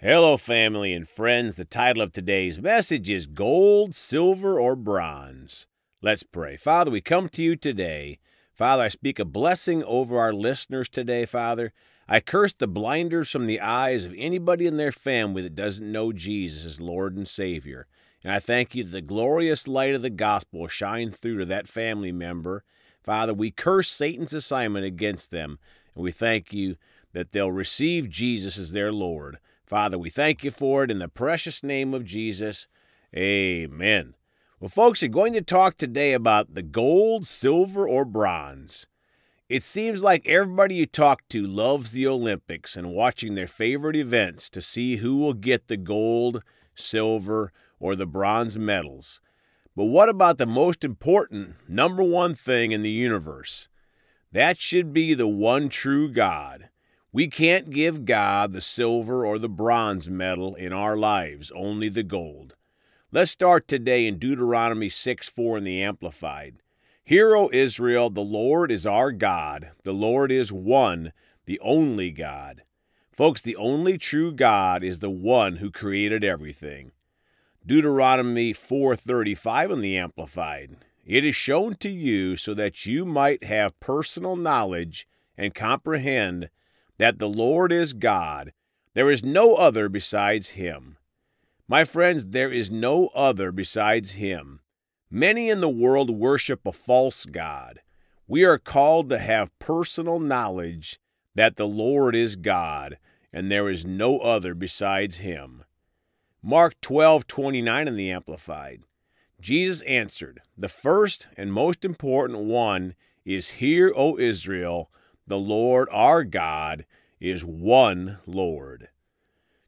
Hello, family and friends. The title of today's message is Gold, Silver, or Bronze. Let's pray. Father, we come to you today. Father, I speak a blessing over our listeners today, Father. I curse the blinders from the eyes of anybody in their family that doesn't know Jesus as Lord and Savior. And I thank you that the glorious light of the gospel will shine through to that family member. Father, we curse Satan's assignment against them, and we thank you that they'll receive Jesus as their Lord. Father, we thank you for it in the precious name of Jesus. Amen. Well, folks, we're going to talk today about the gold, silver, or bronze. It seems like everybody you talk to loves the Olympics and watching their favorite events to see who will get the gold, silver, or the bronze medals. But what about the most important, number one thing in the universe? That should be the one true God. We can't give God the silver or the bronze medal in our lives, only the gold. Let's start today in Deuteronomy 6 4 in the Amplified. Hear, O Israel, the Lord is our God. The Lord is one, the only God. Folks, the only true God is the one who created everything. Deuteronomy 4:35 in the amplified. It is shown to you so that you might have personal knowledge and comprehend that the Lord is God. There is no other besides him. My friends, there is no other besides him. Many in the world worship a false God. We are called to have personal knowledge that the Lord is God, and there is no other besides him. Mark 12:29 in the amplified. Jesus answered, "The first and most important one is hear, O Israel, the Lord our God is one Lord."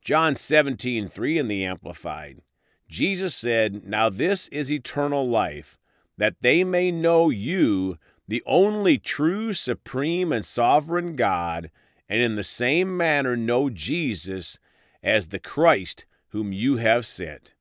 John 17:3 in the amplified. Jesus said, "Now this is eternal life, that they may know you, the only true, supreme, and sovereign God, and in the same manner know Jesus as the Christ whom you have sent.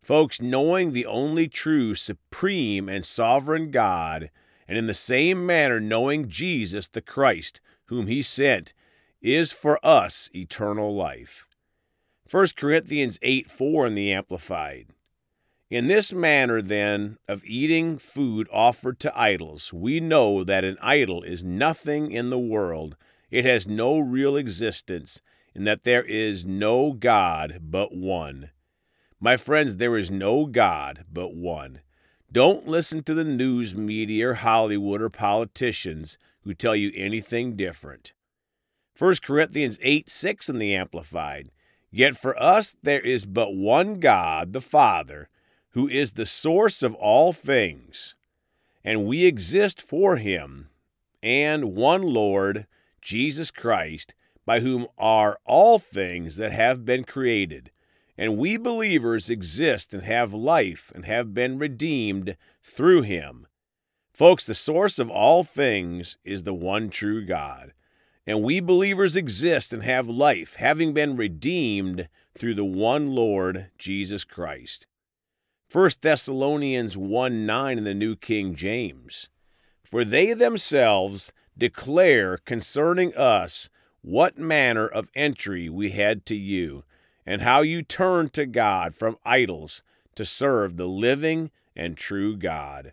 Folks, knowing the only true, supreme, and sovereign God, and in the same manner knowing Jesus the Christ, whom he sent, is for us eternal life. 1 Corinthians 8 4 in the Amplified. In this manner, then, of eating food offered to idols, we know that an idol is nothing in the world. It has no real existence, and that there is no God but one. My friends, there is no God but one. Don't listen to the news media or Hollywood or politicians who tell you anything different. 1 Corinthians 8 6 in the Amplified. Yet for us there is but one God, the Father, who is the source of all things, and we exist for him, and one Lord, Jesus Christ, by whom are all things that have been created. And we believers exist and have life and have been redeemed through him. Folks, the source of all things is the one true God. And we believers exist and have life, having been redeemed through the one Lord, Jesus Christ. 1 Thessalonians 1 9 in the New King James. For they themselves declare concerning us what manner of entry we had to you, and how you turned to God from idols to serve the living and true God.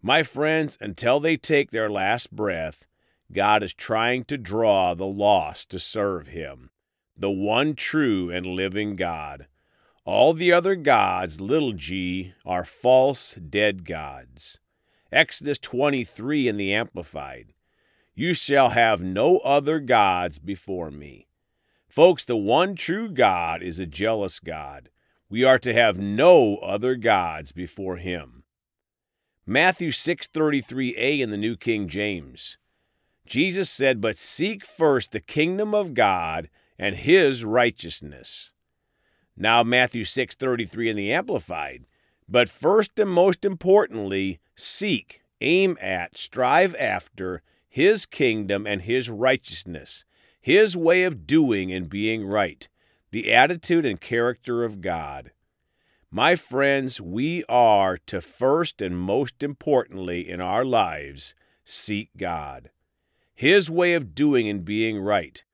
My friends, until they take their last breath, God is trying to draw the lost to serve Him, the one true and living God. All the other gods, little g, are false, dead gods. Exodus 23 in the Amplified. You shall have no other gods before me. Folks, the one true God is a jealous God. We are to have no other gods before him. Matthew 6:33a in the New King James. Jesus said, "But seek first the kingdom of God and his righteousness." Now Matthew 6:33 in the Amplified. But first and most importantly, seek, aim at, strive after his kingdom and His righteousness, His way of doing and being right, the attitude and character of God. My friends, we are to first and most importantly in our lives seek God, His way of doing and being right.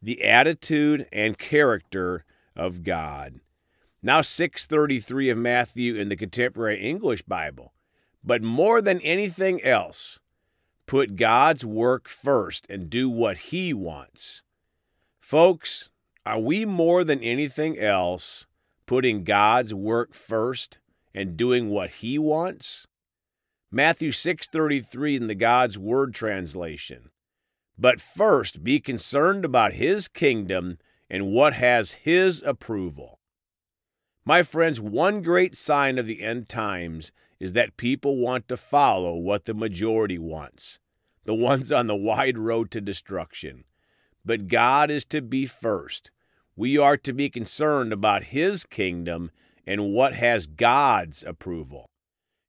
the attitude and character of God. Now 633 of Matthew in the Contemporary English Bible. But more than anything else, put God's work first and do what he wants. Folks, are we more than anything else putting God's work first and doing what he wants? Matthew 6:33 in the God's Word translation. But first be concerned about his kingdom and what has his approval. My friends, one great sign of the end times is that people want to follow what the majority wants, the ones on the wide road to destruction. But God is to be first. We are to be concerned about his kingdom and what has God's approval.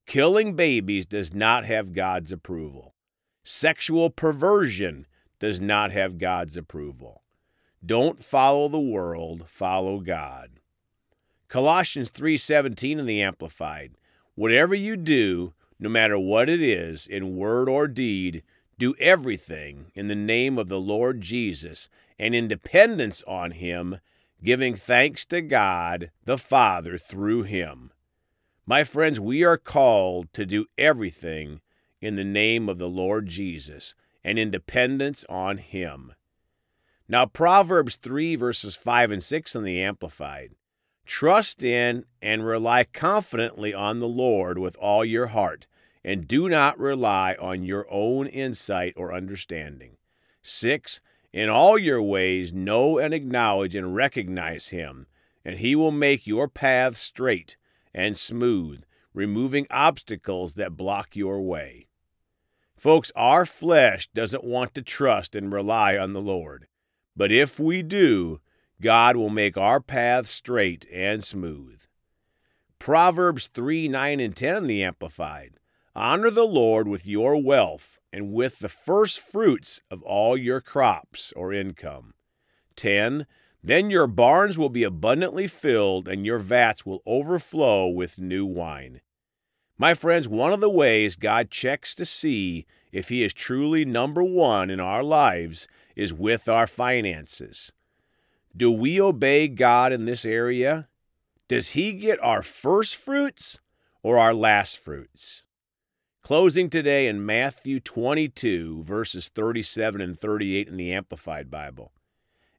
Killing babies does not have God's approval. Sexual perversion does not have God's approval. Don't follow the world, follow God. Colossians 3:17 in the amplified. Whatever you do, no matter what it is, in word or deed, do everything in the name of the Lord Jesus and in dependence on him, giving thanks to God the Father through him. My friends, we are called to do everything in the name of the Lord Jesus and in dependence on Him. Now, Proverbs 3, verses 5 and 6 in the Amplified Trust in and rely confidently on the Lord with all your heart, and do not rely on your own insight or understanding. 6. In all your ways, know and acknowledge and recognize Him, and He will make your path straight and smooth, removing obstacles that block your way. Folks, our flesh doesn't want to trust and rely on the Lord. But if we do, God will make our path straight and smooth. Proverbs 3 9 and 10 in the Amplified. Honor the Lord with your wealth and with the first fruits of all your crops or income. 10. Then your barns will be abundantly filled, and your vats will overflow with new wine. My friends, one of the ways God checks to see if He is truly number one in our lives is with our finances. Do we obey God in this area? Does He get our first fruits or our last fruits? Closing today in Matthew 22, verses 37 and 38 in the Amplified Bible.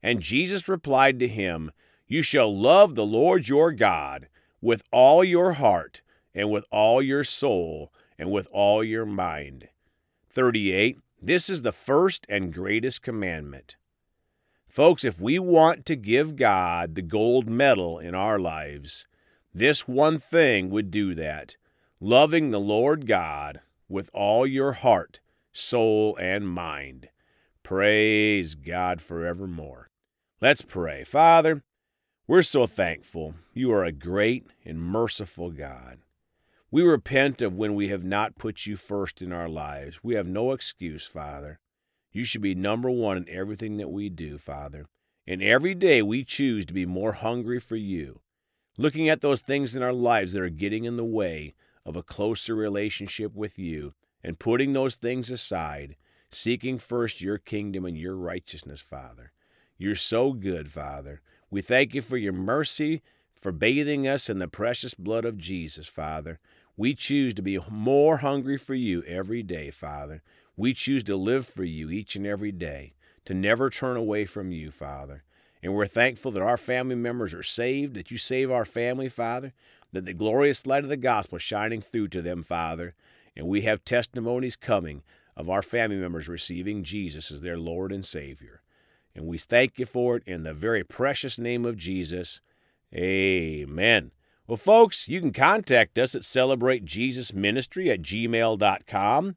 And Jesus replied to him, You shall love the Lord your God with all your heart, and with all your soul, and with all your mind. 38. This is the first and greatest commandment. Folks, if we want to give God the gold medal in our lives, this one thing would do that loving the Lord God with all your heart, soul, and mind. Praise God forevermore. Let's pray. Father, we're so thankful. You are a great and merciful God. We repent of when we have not put you first in our lives. We have no excuse, Father. You should be number one in everything that we do, Father. And every day we choose to be more hungry for you, looking at those things in our lives that are getting in the way of a closer relationship with you, and putting those things aside, seeking first your kingdom and your righteousness, Father. You're so good, Father. We thank you for your mercy, for bathing us in the precious blood of Jesus, Father. We choose to be more hungry for you every day, Father. We choose to live for you each and every day, to never turn away from you, Father. And we're thankful that our family members are saved, that you save our family, Father, that the glorious light of the gospel is shining through to them, Father. And we have testimonies coming of our family members receiving Jesus as their Lord and Savior. And we thank you for it in the very precious name of Jesus. Amen. Well, folks, you can contact us at celebratejesusministry at gmail.com